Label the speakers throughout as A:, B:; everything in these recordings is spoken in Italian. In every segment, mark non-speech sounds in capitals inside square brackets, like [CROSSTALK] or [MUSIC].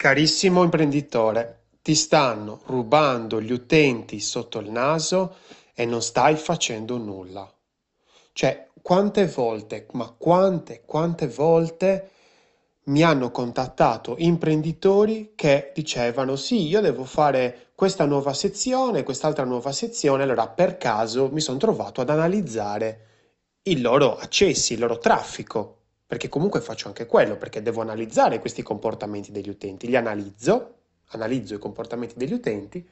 A: Carissimo imprenditore, ti stanno rubando gli utenti sotto il naso e non stai facendo nulla. Cioè, quante volte, ma quante, quante volte mi hanno contattato imprenditori che dicevano sì, io devo fare questa nuova sezione, quest'altra nuova sezione, allora per caso mi sono trovato ad analizzare i loro accessi, il loro traffico perché comunque faccio anche quello, perché devo analizzare questi comportamenti degli utenti, li analizzo, analizzo i comportamenti degli utenti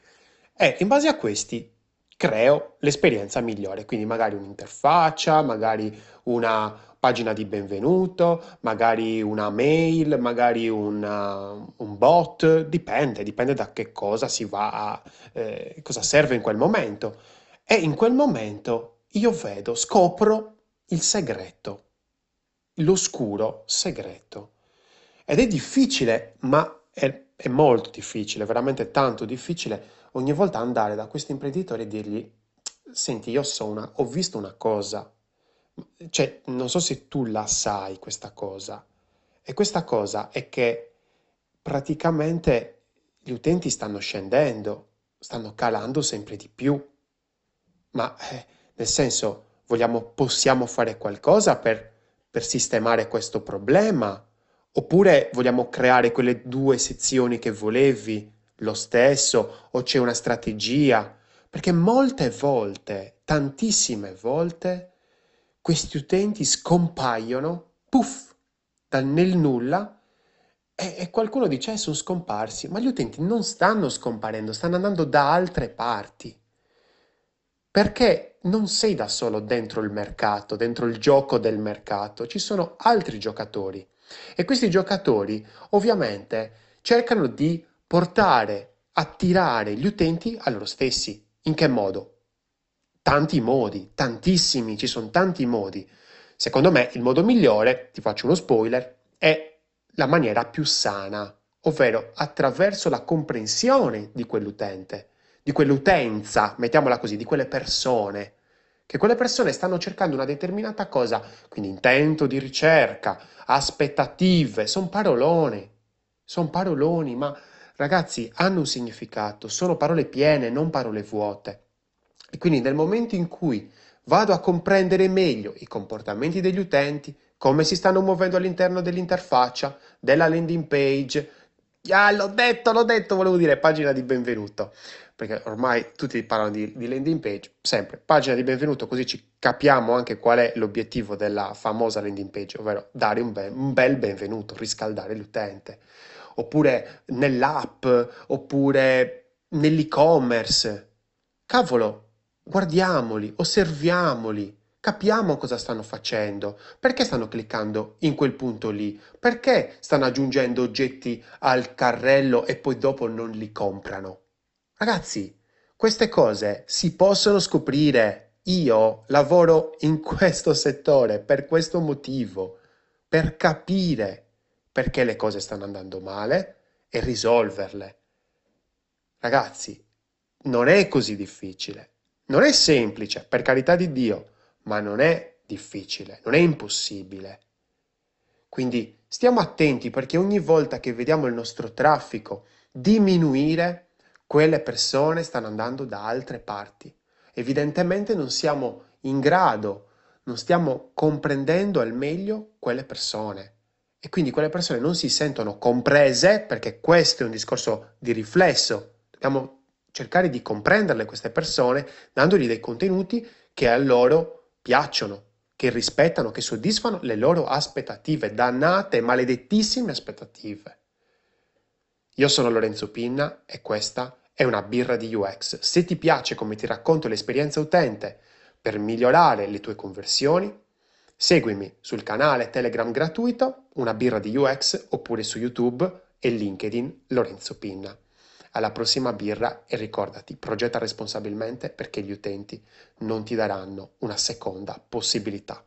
A: e in base a questi creo l'esperienza migliore, quindi magari un'interfaccia, magari una pagina di benvenuto, magari una mail, magari una, un bot, dipende, dipende da che cosa si va a, eh, cosa serve in quel momento. E in quel momento io vedo, scopro il segreto l'oscuro segreto. Ed è difficile, ma è, è, molto difficile, veramente tanto difficile, ogni volta andare da questo imprenditore e dirgli, senti, io so una, ho visto una cosa, cioè, non so se tu la sai questa cosa, e questa cosa è che praticamente gli utenti stanno scendendo, stanno calando sempre di più, ma eh, nel senso, vogliamo, possiamo fare qualcosa per per sistemare questo problema? Oppure vogliamo creare quelle due sezioni che volevi lo stesso o c'è una strategia? Perché molte volte, tantissime volte, questi utenti scompaiono, puff, dal nel nulla e, e qualcuno dice eh, sono scomparsi, ma gli utenti non stanno scomparendo, stanno andando da altre parti. Perché non sei da solo dentro il mercato, dentro il gioco del mercato, ci sono altri giocatori e questi giocatori ovviamente cercano di portare, attirare gli utenti a loro stessi. In che modo? Tanti modi, tantissimi, ci sono tanti modi. Secondo me il modo migliore, ti faccio uno spoiler, è la maniera più sana, ovvero attraverso la comprensione di quell'utente di quell'utenza, mettiamola così, di quelle persone, che quelle persone stanno cercando una determinata cosa, quindi intento di ricerca, aspettative, sono paroloni, sono paroloni, ma ragazzi hanno un significato, sono parole piene, non parole vuote. E quindi nel momento in cui vado a comprendere meglio i comportamenti degli utenti, come si stanno muovendo all'interno dell'interfaccia, della landing page, ah, l'ho detto, l'ho detto, volevo dire pagina di benvenuto. Perché ormai tutti parlano di, di, landing page, sempre pagina di benvenuto, così ci capiamo anche qual è l'obiettivo della famosa landing page, ovvero dare un, ben, un bel benvenuto, riscaldare l'utente, oppure nell'app, oppure nell'e-commerce. Cavolo, guardiamoli, osserviamoli, capiamo cosa stanno facendo, perché stanno cliccando in quel punto lì, perché stanno aggiungendo oggetti al carrello e poi dopo non li comprano. Ragazzi, queste cose si possono scoprire. Io lavoro in [LAUGHS] questo settore per questo motivo, per capire perché le cose stanno andando male e risolverle. Ragazzi, non è così difficile. Non è semplice, per carità di Dio, ma non è difficile, non è impossibile. Quindi stiamo attenti perché ogni volta che vediamo il nostro traffico diminuire, quelle persone stanno andando da altre parti. Evidentemente non siamo in grado, non stiamo comprendendo al meglio quelle persone. E quindi quelle persone non si sentono comprese, perché questo è un discorso di riflesso. Dobbiamo cercare di comprenderle queste persone, dandogli dei contenuti che a loro piacciono, che rispettano, che soddisfano le loro aspettative, dannate, maledettissime aspettative. Io sono Lorenzo Pinna e questa è una birra di UX. Se ti piace come ti racconto l'esperienza utente per migliorare le tue conversioni, seguimi sul canale Telegram gratuito Una birra di UX oppure su YouTube e LinkedIn Lorenzo Pinna. Alla prossima birra e ricordati, progetta responsabilmente perché gli utenti non ti daranno una seconda possibilità.